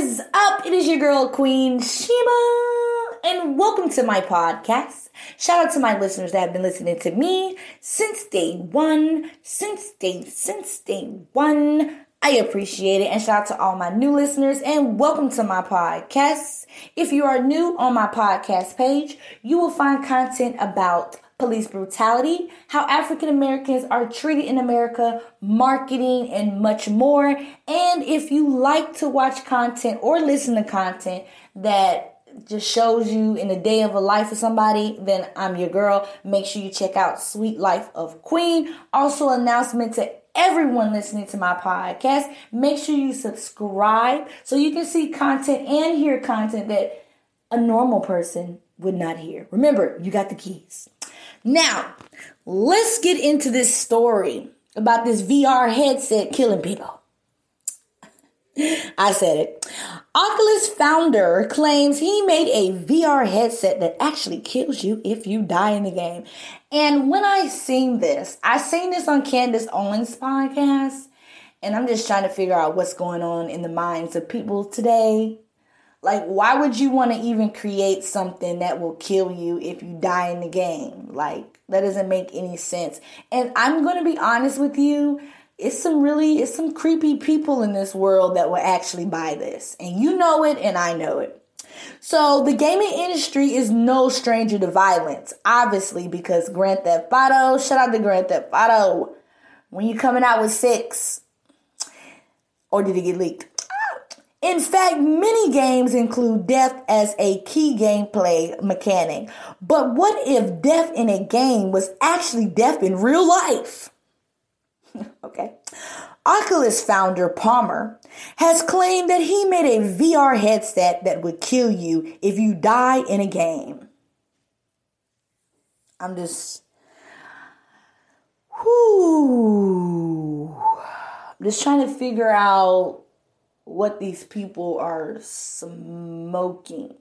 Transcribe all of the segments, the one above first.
is up? It is your girl, Queen Shima, and welcome to my podcast. Shout out to my listeners that have been listening to me since day one, since day, since day one. I appreciate it, and shout out to all my new listeners, and welcome to my podcast. If you are new on my podcast page, you will find content about police brutality, how African Americans are treated in America, marketing, and much more. And if you like to watch content or listen to content that just shows you in the day of a life of somebody, then I'm your girl. Make sure you check out Sweet Life of Queen. Also, announcement to everyone listening to my podcast. Make sure you subscribe so you can see content and hear content that a normal person would not hear. Remember, you got the keys. Now, let's get into this story about this VR headset killing people. I said it. Oculus founder claims he made a VR headset that actually kills you if you die in the game. And when I seen this, I seen this on Candace Owens podcast, and I'm just trying to figure out what's going on in the minds of people today like, why would you want to even create something that will kill you if you die in the game? Like, that doesn't make any sense. And I'm going to be honest with you. It's some really, it's some creepy people in this world that will actually buy this. And you know it, and I know it. So the gaming industry is no stranger to violence, obviously, because Grand Theft Auto, shout out to Grand Theft Auto, when you're coming out with six, or did it get leaked? In fact, many games include death as a key gameplay mechanic. But what if death in a game was actually death in real life? okay. Oculus founder Palmer has claimed that he made a VR headset that would kill you if you die in a game. I'm just. Whoo. I'm just trying to figure out what these people are smoking.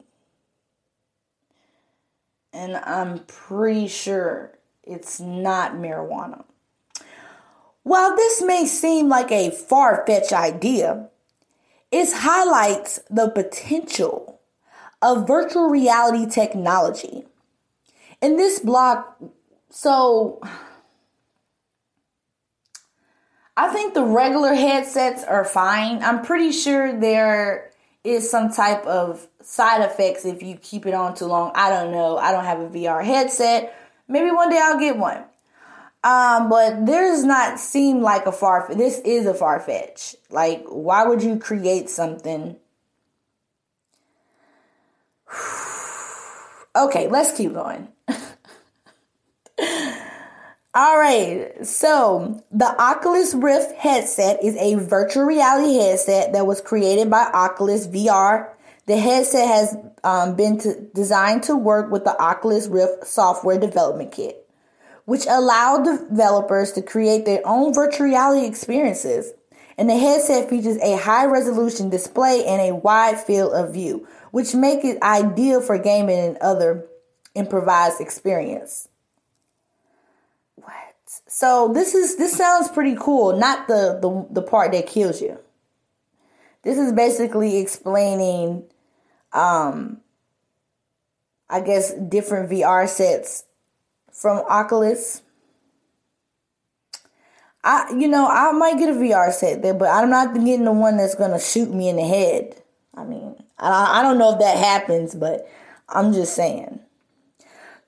And I'm pretty sure it's not marijuana. While this may seem like a far fetched idea, it highlights the potential of virtual reality technology. In this blog, so I think the regular headsets are fine. I'm pretty sure there is some type of side effects if you keep it on too long. I don't know. I don't have a VR headset. Maybe one day I'll get one. Um, but does not seem like a far. This is a far fetch. Like, why would you create something? okay, let's keep going. All right, so the Oculus Rift headset is a virtual reality headset that was created by Oculus VR. The headset has um, been to, designed to work with the Oculus Rift software development kit, which allowed developers to create their own virtual reality experiences. And the headset features a high resolution display and a wide field of view, which make it ideal for gaming and other improvised experience. So this is this sounds pretty cool. Not the the, the part that kills you. This is basically explaining um I guess different VR sets from Oculus. I you know, I might get a VR set there, but I'm not getting the one that's gonna shoot me in the head. I mean, I, I don't know if that happens, but I'm just saying.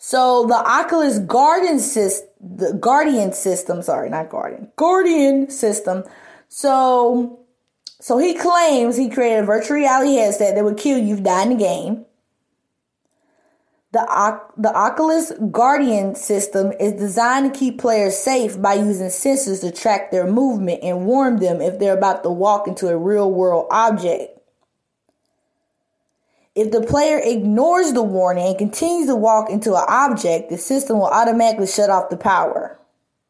So the Oculus Guardian system, the Guardian system, sorry, not Guardian, Guardian system. So, so he claims he created a virtual reality headset that would kill you if you die in the game. The, the Oculus Guardian system is designed to keep players safe by using sensors to track their movement and warn them if they're about to walk into a real world object. If the player ignores the warning and continues to walk into an object, the system will automatically shut off the power.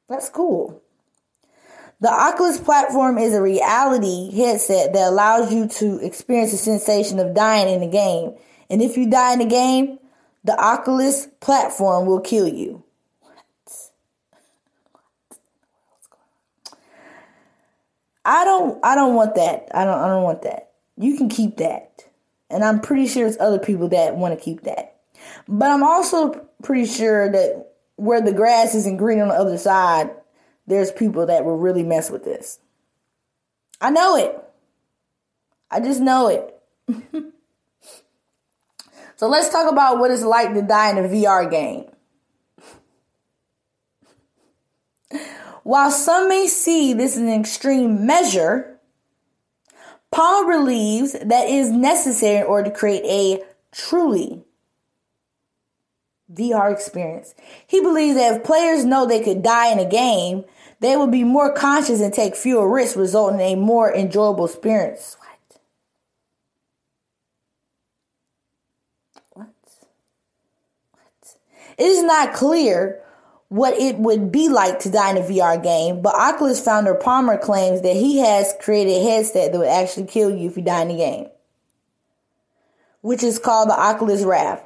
That's cool. The Oculus platform is a reality headset that allows you to experience the sensation of dying in the game. And if you die in the game, the Oculus platform will kill you. What? What? What's going on? I don't I don't want that. I don't I don't want that. You can keep that. And I'm pretty sure it's other people that want to keep that. But I'm also pretty sure that where the grass isn't green on the other side, there's people that will really mess with this. I know it. I just know it. so let's talk about what it's like to die in a VR game. While some may see this as an extreme measure, Palmer believes that is necessary in order to create a truly VR experience. He believes that if players know they could die in a game, they will be more conscious and take fewer risks, resulting in a more enjoyable experience. What? What? What? It is not clear what it would be like to die in a VR game, but Oculus founder Palmer claims that he has created a headset that would actually kill you if you die in the game, which is called the Oculus Rift.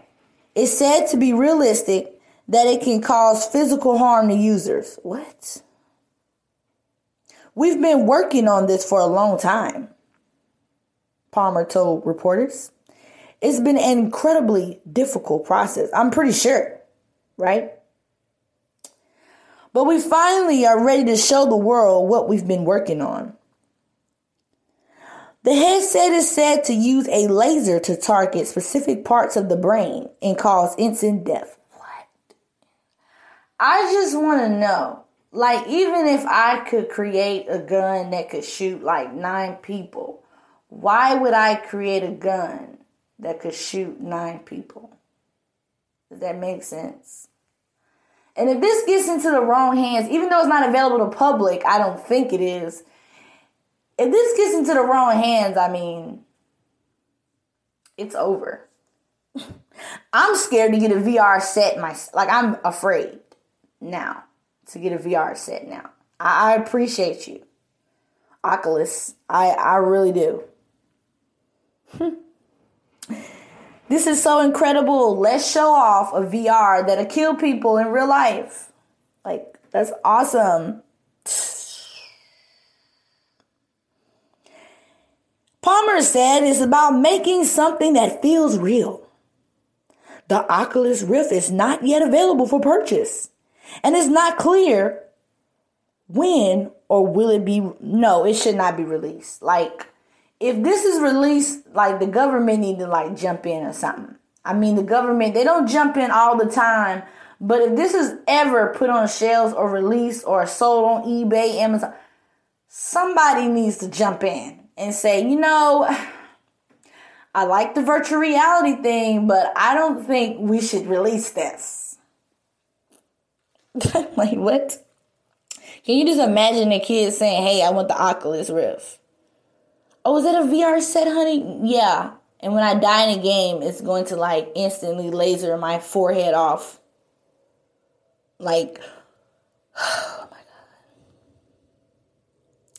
It's said to be realistic that it can cause physical harm to users. What? We've been working on this for a long time, Palmer told reporters. It's been an incredibly difficult process. I'm pretty sure, right? But we finally are ready to show the world what we've been working on. The headset is said to use a laser to target specific parts of the brain and cause instant death. What? I just want to know. Like, even if I could create a gun that could shoot like nine people, why would I create a gun that could shoot nine people? Does that make sense? And if this gets into the wrong hands, even though it's not available to public, I don't think it is. If this gets into the wrong hands, I mean, it's over. I'm scared to get a VR set myself. Like I'm afraid now to get a VR set now. I, I appreciate you, Oculus. I I really do. This is so incredible. Let's show off a VR that'll kill people in real life. Like, that's awesome. Palmer said it's about making something that feels real. The Oculus Rift is not yet available for purchase, and it's not clear when or will it be. No, it should not be released. Like, if this is released, like the government need to like jump in or something. I mean, the government they don't jump in all the time, but if this is ever put on shelves or released or sold on eBay, Amazon, somebody needs to jump in and say, you know, I like the virtual reality thing, but I don't think we should release this. like what? Can you just imagine a kid saying, "Hey, I want the Oculus Rift"? Oh, is that a VR set, honey? Yeah. And when I die in a game, it's going to like instantly laser my forehead off. Like, oh my God.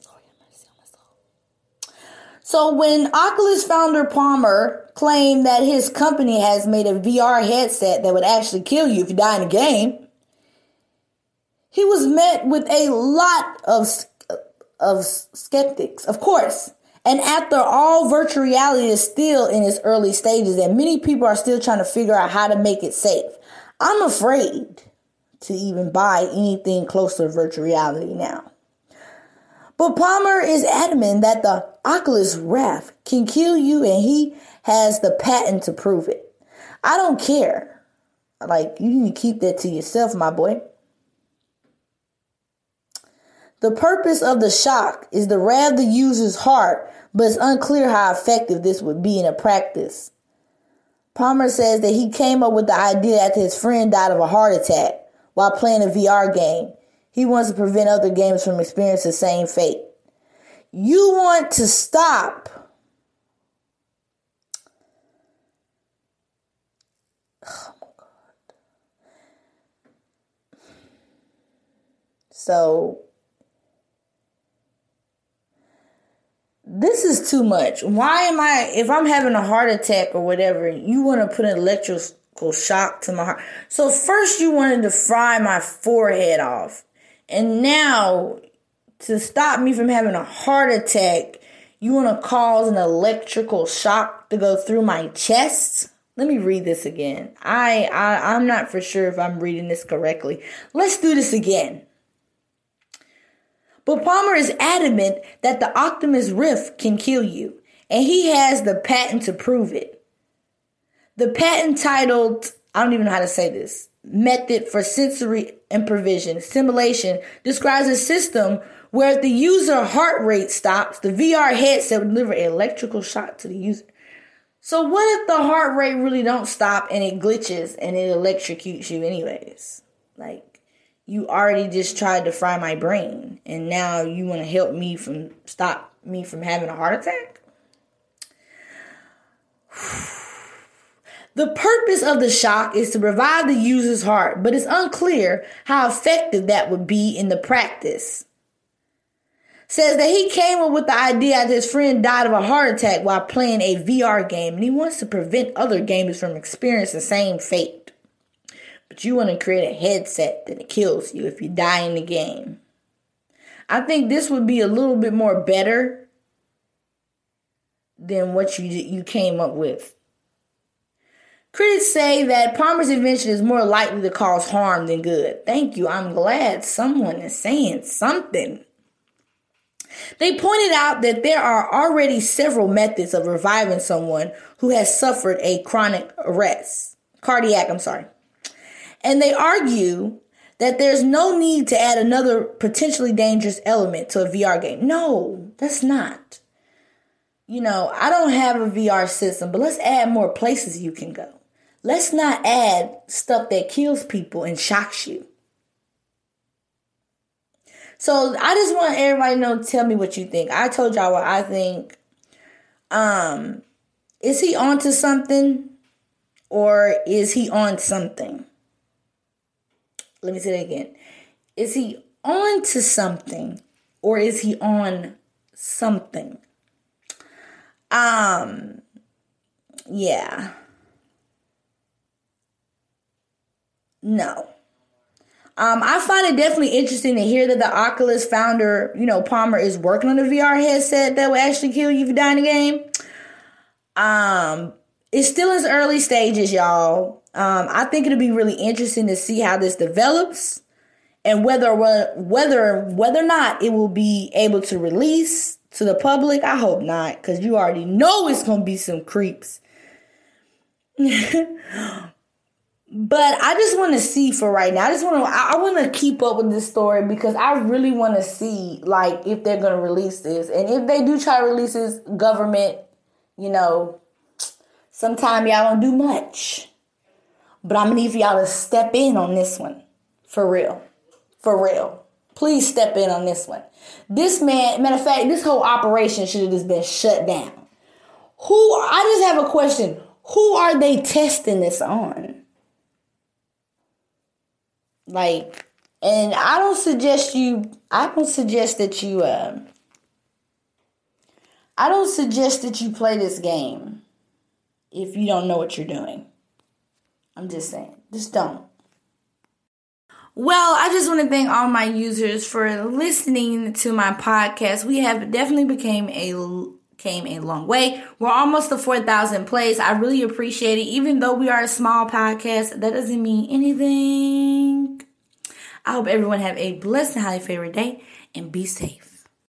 Oh, soul. So when Oculus founder Palmer claimed that his company has made a VR headset that would actually kill you if you die in a game, he was met with a lot of of skeptics. Of course, and after all, virtual reality is still in its early stages, and many people are still trying to figure out how to make it safe. I'm afraid to even buy anything close to virtual reality now. But Palmer is adamant that the Oculus Rift can kill you, and he has the patent to prove it. I don't care. Like, you need to keep that to yourself, my boy. The purpose of the shock is to rev the user's heart, but it's unclear how effective this would be in a practice. Palmer says that he came up with the idea after his friend died of a heart attack while playing a VR game. He wants to prevent other gamers from experiencing the same fate. You want to stop Oh my God. So this is too much. Why am I, if I'm having a heart attack or whatever, you want to put an electrical shock to my heart. So first you wanted to fry my forehead off. And now to stop me from having a heart attack, You want to cause an electrical shock to go through my chest? Let me read this again. I, I I'm not for sure if I'm reading this correctly. Let's do this again. But Palmer is adamant that the Optimus Rift can kill you, and he has the patent to prove it. The patent titled, I don't even know how to say this, Method for Sensory Improvisation Simulation describes a system where if the user heart rate stops, the VR headset will deliver an electrical shock to the user. So what if the heart rate really don't stop and it glitches and it electrocutes you anyways? Like you already just tried to fry my brain and now you want to help me from stop me from having a heart attack? The purpose of the shock is to revive the user's heart, but it's unclear how effective that would be in the practice says that he came up with the idea that his friend died of a heart attack while playing a VR game and he wants to prevent other gamers from experiencing the same fate. But you want to create a headset that kills you if you die in the game. I think this would be a little bit more better than what you you came up with. Critics say that Palmer's invention is more likely to cause harm than good. Thank you. I'm glad someone is saying something. They pointed out that there are already several methods of reviving someone who has suffered a chronic arrest, cardiac, I'm sorry. And they argue that there's no need to add another potentially dangerous element to a VR game. No, that's not. You know, I don't have a VR system, but let's add more places you can go. Let's not add stuff that kills people and shocks you. So I just want everybody to know, tell me what you think. I told y'all what I think. Um, is he on to something or is he on something? Let me say that again. Is he on to something or is he on something? Um, yeah. No. Um, I find it definitely interesting to hear that the Oculus founder, you know, Palmer is working on a VR headset that will actually kill you if you die in the game. Um, it's still in its early stages, y'all. Um, I think it'll be really interesting to see how this develops and whether whether whether or not it will be able to release to the public. I hope not, because you already know it's gonna be some creeps. But I just want to see for right now. I just want to. I, want to keep up with this story because I really want to see like if they're gonna release this, and if they do try to release this, government, you know, sometime y'all don't do much. But I'm gonna need for y'all to step in on this one, for real, for real. Please step in on this one. This man, matter of fact, this whole operation should have just been shut down. Who? I just have a question. Who are they testing this on? Like, and I don't suggest you, I don't suggest that you, uh, I don't suggest that you play this game if you don't know what you're doing. I'm just saying, just don't. Well, I just want to thank all my users for listening to my podcast. We have definitely became a came a long way. We're almost to 4,000 plays. I really appreciate it. Even though we are a small podcast, that doesn't mean anything. I hope everyone have a blessed and highly favored day and be safe.